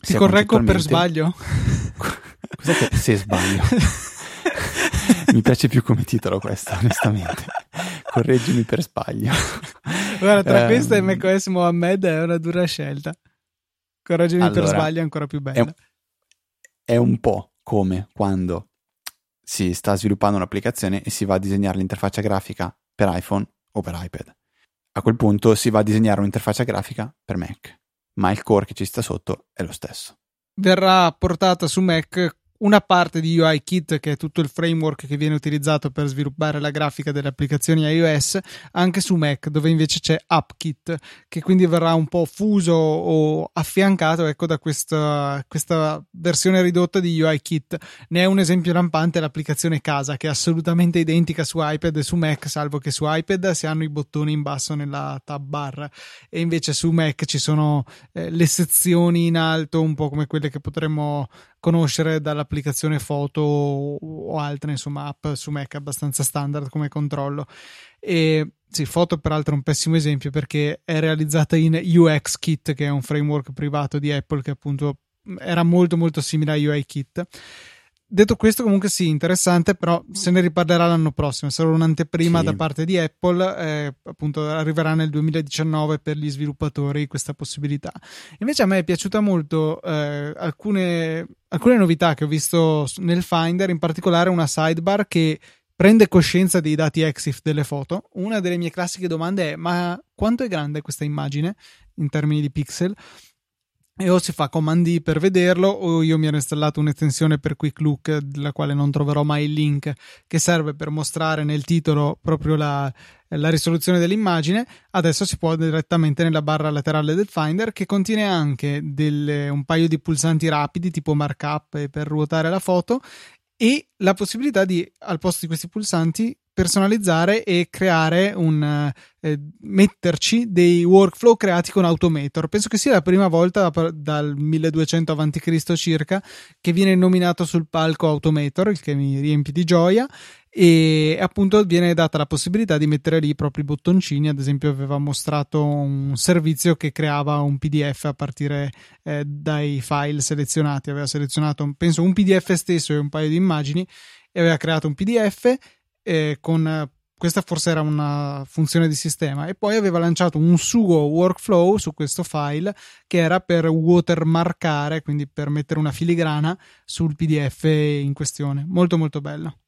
Ti correggo per sbaglio? Cos'è che se sbaglio? Mi piace più come titolo questo, onestamente. Correggimi per sbaglio. Guarda, tra um, questa e macOS Mohammed è una dura scelta. Correggimi allora, per sbaglio è ancora più bella. È, è un po' come quando si sta sviluppando un'applicazione e si va a disegnare l'interfaccia grafica per iPhone o per iPad. A quel punto si va a disegnare un'interfaccia grafica per Mac, ma il core che ci sta sotto è lo stesso. Verrà portata su Mac una parte di UIKit, che è tutto il framework che viene utilizzato per sviluppare la grafica delle applicazioni iOS, anche su Mac, dove invece c'è AppKit, che quindi verrà un po' fuso o affiancato ecco, da questa, questa versione ridotta di UIKit. Ne è un esempio lampante l'applicazione Casa, che è assolutamente identica su iPad e su Mac, salvo che su iPad si hanno i bottoni in basso nella tab bar, e invece su Mac ci sono eh, le in alto, un po' come quelle che potremmo conoscere dall'applicazione foto o altre insomma app su Mac abbastanza standard come controllo. E sì, foto peraltro è un pessimo esempio perché è realizzata in UXKit che è un framework privato di Apple che appunto era molto molto simile a UIKit Detto questo, comunque sì, interessante, però se ne riparlerà l'anno prossimo. Sarà un'anteprima sì. da parte di Apple, eh, appunto arriverà nel 2019 per gli sviluppatori questa possibilità. Invece a me è piaciuta molto eh, alcune, alcune novità che ho visto nel Finder, in particolare una sidebar che prende coscienza dei dati EXIF delle foto. Una delle mie classiche domande è: ma quanto è grande questa immagine in termini di pixel? E o si fa command D per vederlo o io mi ero installato un'estensione per Quick Look della quale non troverò mai il link che serve per mostrare nel titolo proprio la, la risoluzione dell'immagine. Adesso si può direttamente nella barra laterale del Finder che contiene anche delle, un paio di pulsanti rapidi tipo markup per ruotare la foto e la possibilità di al posto di questi pulsanti personalizzare e creare un eh, metterci dei workflow creati con Automator. Penso che sia la prima volta dal 1200 a.C. circa che viene nominato sul palco Automator, il che mi riempie di gioia e appunto viene data la possibilità di mettere lì i propri bottoncini ad esempio aveva mostrato un servizio che creava un pdf a partire eh, dai file selezionati aveva selezionato penso un pdf stesso e un paio di immagini e aveva creato un pdf eh, con questa forse era una funzione di sistema e poi aveva lanciato un suo workflow su questo file che era per watermarkare, quindi per mettere una filigrana sul PDF in questione. Molto molto bello.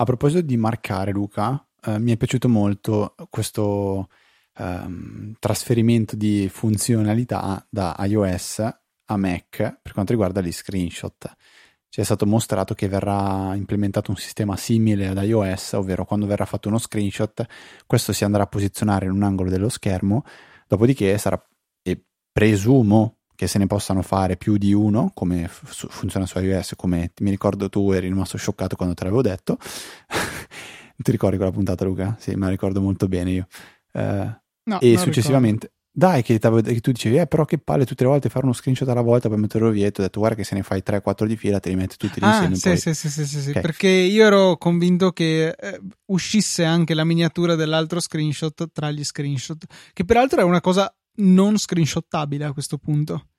A proposito di marcare, Luca, eh, mi è piaciuto molto questo ehm, trasferimento di funzionalità da iOS a Mac per quanto riguarda gli screenshot. ci è stato mostrato che verrà implementato un sistema simile ad iOS, ovvero quando verrà fatto uno screenshot, questo si andrà a posizionare in un angolo dello schermo, dopodiché sarà, e presumo che se ne possano fare più di uno, come f- funziona su iOS, come mi ricordo tu eri rimasto scioccato quando te l'avevo detto. ti ricordi quella puntata, Luca? Sì, me la ricordo molto bene io. Uh, no, e successivamente, ricordo. Dai, che, che, tu dicevi, eh, però che palle tutte le volte fare uno screenshot alla volta per metterlo via. E ti ho detto, guarda che se ne fai 3-4 di fila, te li metti tutti ah, insieme. Sì, poi... sì, sì, sì, sì, okay. perché io ero convinto che eh, uscisse anche la miniatura dell'altro screenshot tra gli screenshot, che peraltro è una cosa non screenshottabile a questo punto.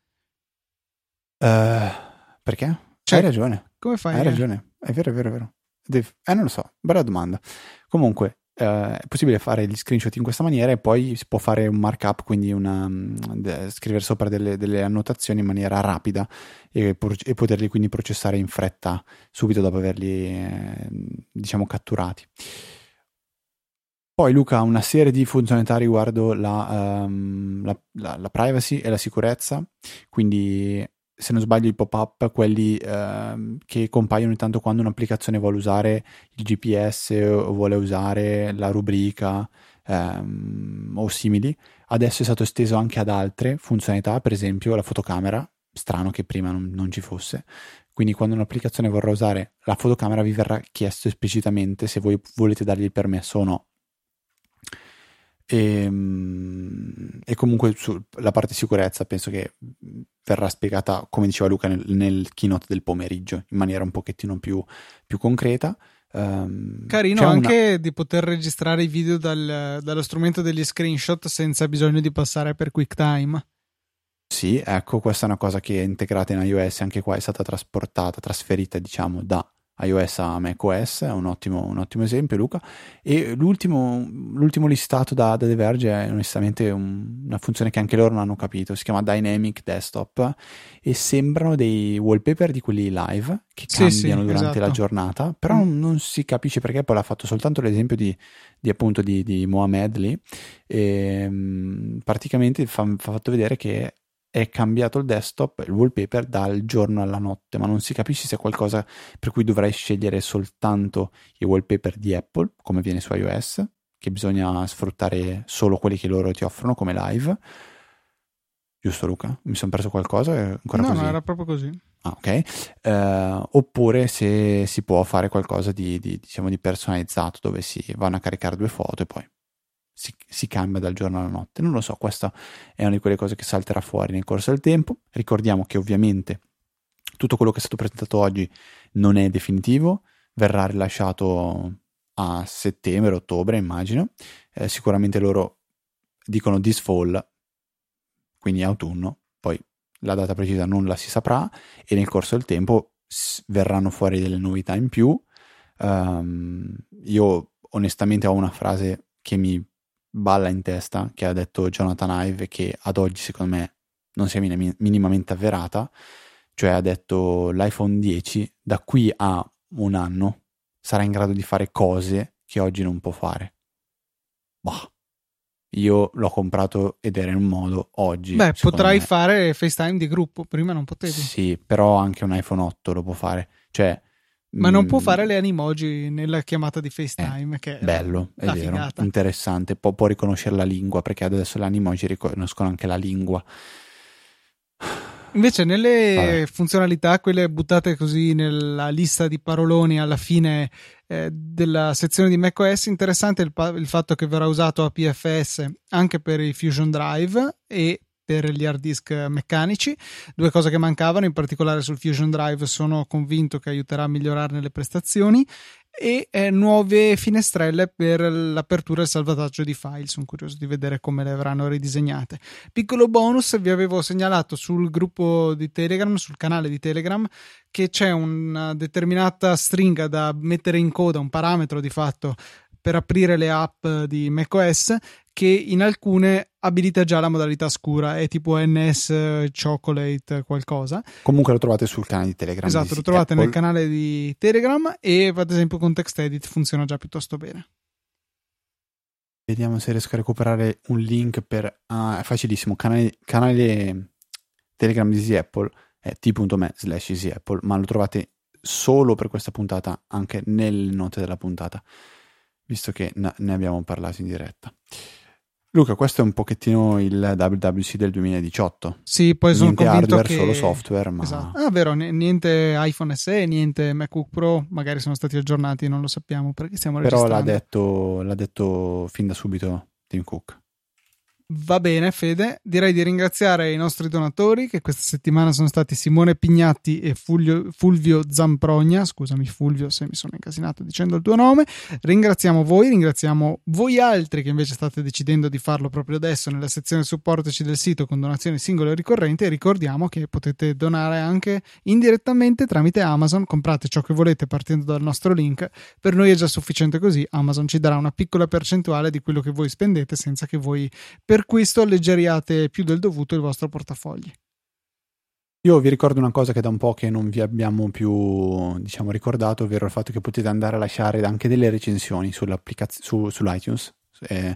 Uh, perché? Cioè, Hai ragione. Come fai? Hai ragione. È vero, è vero, è vero. Eh, non lo so, bella domanda. Comunque, Uh, è possibile fare gli screenshot in questa maniera e poi si può fare un markup, quindi una, de, scrivere sopra delle, delle, annotazioni in maniera rapida e, e, poterli quindi processare in fretta subito dopo averli eh, diciamo catturati. Poi Luca ha una serie di funzionalità riguardo la, um, la, la, la privacy e la sicurezza, quindi se non sbaglio i pop-up, quelli eh, che compaiono intanto quando un'applicazione vuole usare il GPS o vuole usare la rubrica ehm, o simili, adesso è stato esteso anche ad altre funzionalità, per esempio la fotocamera, strano che prima non, non ci fosse, quindi quando un'applicazione vorrà usare la fotocamera vi verrà chiesto esplicitamente se voi volete dargli il permesso o no e, ehm, e comunque sulla parte sicurezza penso che verrà spiegata, come diceva Luca, nel, nel keynote del pomeriggio in maniera un pochettino più, più concreta. Um, Carino anche una... di poter registrare i video dal, dallo strumento degli screenshot senza bisogno di passare per QuickTime. Sì, ecco, questa è una cosa che è integrata in iOS, anche qua è stata trasportata, trasferita, diciamo, da iOS a macOS, è un ottimo, un ottimo esempio Luca. E l'ultimo, l'ultimo listato da, da The Verge è onestamente un, una funzione che anche loro non hanno capito, si chiama Dynamic Desktop e sembrano dei wallpaper di quelli live che sì, cambiano sì, durante esatto. la giornata, però mm. non si capisce perché poi l'ha fatto soltanto l'esempio di, di appunto di, di Mohamed lì e mm, praticamente fa, fa fatto vedere che è cambiato il desktop, il wallpaper dal giorno alla notte, ma non si capisce se è qualcosa per cui dovrai scegliere soltanto i wallpaper di Apple, come viene su iOS, che bisogna sfruttare solo quelli che loro ti offrono come live. Giusto Luca? Mi sono perso qualcosa? Ancora no, così? no, era proprio così. Ah, ok. Uh, oppure se si può fare qualcosa di, di, diciamo, di personalizzato dove si vanno a caricare due foto e poi si, si, cambia dal giorno alla notte. Non lo so, questa è una di quelle cose che salterà fuori nel corso del tempo. Ricordiamo che ovviamente tutto quello che è stato presentato oggi non è definitivo, verrà rilasciato a settembre, ottobre, immagino. Eh, sicuramente loro dicono this fall, quindi autunno, poi la data precisa non la si saprà e nel corso del tempo verranno fuori delle novità in più. Um, io onestamente ho una frase che mi balla in testa che ha detto Jonathan Ive che ad oggi secondo me non si è minim- minimamente avverata, cioè ha detto l'iPhone 10 da qui a un anno sarà in grado di fare cose che oggi non può fare. Bah. Io l'ho comprato ed era in un modo oggi. Beh, potrai me. fare FaceTime di gruppo, prima non potevi. Sì, però anche un iPhone 8 lo può fare. Cioè, ma non può mm. fare le animoji nella chiamata di FaceTime. Eh, che è bello, è vero, figata. interessante. Può, può, riconoscere la lingua perché adesso le animoji riconoscono anche la lingua. Invece, nelle Vabbè. funzionalità, quelle buttate così nella lista di paroloni alla fine eh, della sezione di macOS, interessante il, il fatto che verrà usato APFS anche per i Fusion Drive e per gli hard disk meccanici, due cose che mancavano, in particolare sul Fusion Drive sono convinto che aiuterà a migliorarne le prestazioni e eh, nuove finestrelle per l'apertura e il salvataggio di file. Sono curioso di vedere come le avranno ridisegnate. Piccolo bonus, vi avevo segnalato sul gruppo di Telegram, sul canale di Telegram, che c'è una determinata stringa da mettere in coda, un parametro di fatto per aprire le app di macOS che in alcune abilita già la modalità scura, è tipo NS Chocolate qualcosa. Comunque lo trovate sul canale di Telegram. Esatto, lo trovate Apple. nel canale di Telegram e ad esempio con TextEdit funziona già piuttosto bene. Vediamo se riesco a recuperare un link per... Ah, è facilissimo, canale, canale Telegram di Easy Apple è t.me slash Easy Apple, ma lo trovate solo per questa puntata anche nelle note della puntata, visto che ne abbiamo parlato in diretta. Luca, questo è un pochettino il WWC del 2018. Sì, poi sono niente hardware, che... solo software, ma Esatto. Ah, vero, niente iPhone SE, niente MacBook Pro, magari sono stati aggiornati, non lo sappiamo perché stiamo Però registrando. l'ha detto, l'ha detto fin da subito Tim Cook. Va bene, Fede. Direi di ringraziare i nostri donatori che questa settimana sono stati Simone Pignatti e Fulvio, Fulvio Zamprogna. Scusami, Fulvio, se mi sono incasinato dicendo il tuo nome. Ringraziamo voi, ringraziamo voi altri che invece state decidendo di farlo proprio adesso nella sezione supportaci del sito con donazioni singole e ricorrenti. E ricordiamo che potete donare anche indirettamente tramite Amazon. Comprate ciò che volete partendo dal nostro link. Per noi è già sufficiente così. Amazon ci darà una piccola percentuale di quello che voi spendete senza che voi per questo alleggeriate più del dovuto il vostro portafogli. Io vi ricordo una cosa che da un po' che non vi abbiamo più diciamo, ricordato, ovvero il fatto che potete andare a lasciare anche delle recensioni su, sull'iTunes. Eh,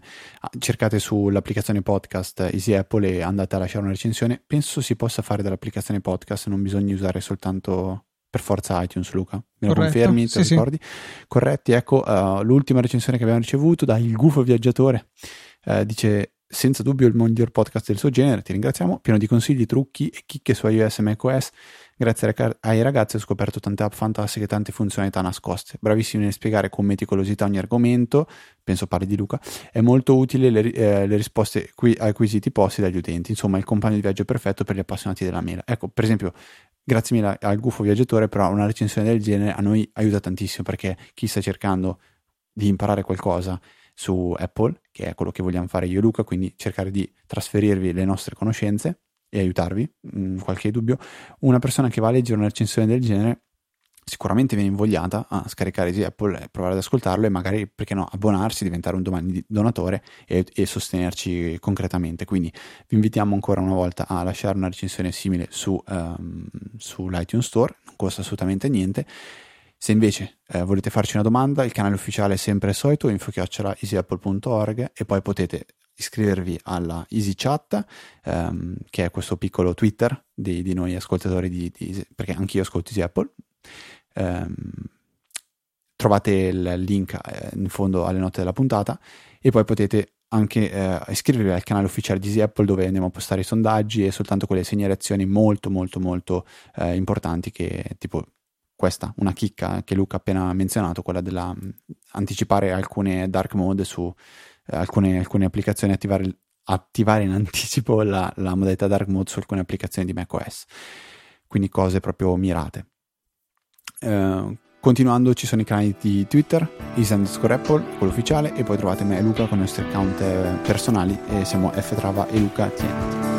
cercate sull'applicazione podcast Easy Apple e andate a lasciare una recensione. Penso si possa fare dall'applicazione podcast, non bisogna usare soltanto per forza iTunes, Luca. Me lo Corretto. confermi? Te Sì, ricordi? Corretti, ecco uh, l'ultima recensione che abbiamo ricevuto da Il Gufo Viaggiatore. Uh, dice senza dubbio il miglior podcast del suo genere, ti ringraziamo, pieno di consigli, trucchi e chicche su iOS e macOS. Grazie ai ragazzi ho scoperto tante app fantastiche e tante funzionalità nascoste. Bravissimi nel spiegare con meticolosità ogni argomento, penso parli di Luca, è molto utile le, eh, le risposte qui, ai quesiti posti dagli utenti, insomma il compagno di viaggio perfetto per gli appassionati della mela. Ecco, per esempio, grazie mille al gufo viaggiatore, però una recensione del genere a noi aiuta tantissimo perché chi sta cercando di imparare qualcosa su Apple, che è quello che vogliamo fare io e Luca, quindi cercare di trasferirvi le nostre conoscenze e aiutarvi, in qualche dubbio, una persona che va a leggere una recensione del genere sicuramente viene invogliata a scaricare Easy Apple e provare ad ascoltarlo e magari, perché no, abbonarsi, diventare un domani donatore e, e, sostenerci concretamente. Quindi vi invitiamo ancora una volta a lasciare una recensione simile su, um, sull'iTunes Store, non costa assolutamente niente. Se invece eh, volete farci una domanda, il canale ufficiale è sempre il solito, info-easyapple.org e poi potete iscrivervi alla EasyChat, ehm, che è questo piccolo Twitter di, di noi ascoltatori di, di, perché anch'io ascolto Easy Apple. Ehm, trovate il link eh, in fondo alle note della puntata e poi potete anche eh, iscrivervi al canale ufficiale di Easy Apple dove andiamo a postare i sondaggi e soltanto quelle segnalazioni molto molto molto eh, importanti che tipo questa, una chicca che Luca ha appena menzionato, quella della mh, anticipare alcune dark mode su eh, alcune, alcune, applicazioni, attivare, attivare in anticipo la, la, modalità dark mode su alcune applicazioni di macOS. Quindi cose proprio mirate. Eh, continuando ci sono i canali di Twitter, is Apple, quello ufficiale, e poi trovate me e Luca con i nostri account eh, personali e siamo ftrava e Luca TNT.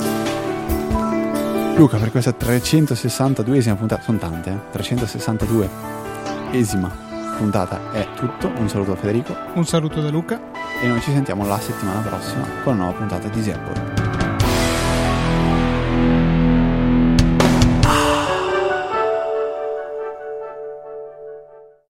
Luca, per questa 362esima puntata, sono tante, eh? 362esima puntata è tutto. Un saluto da Federico. Un saluto da Luca. E noi ci sentiamo la settimana prossima con una nuova puntata di Apple.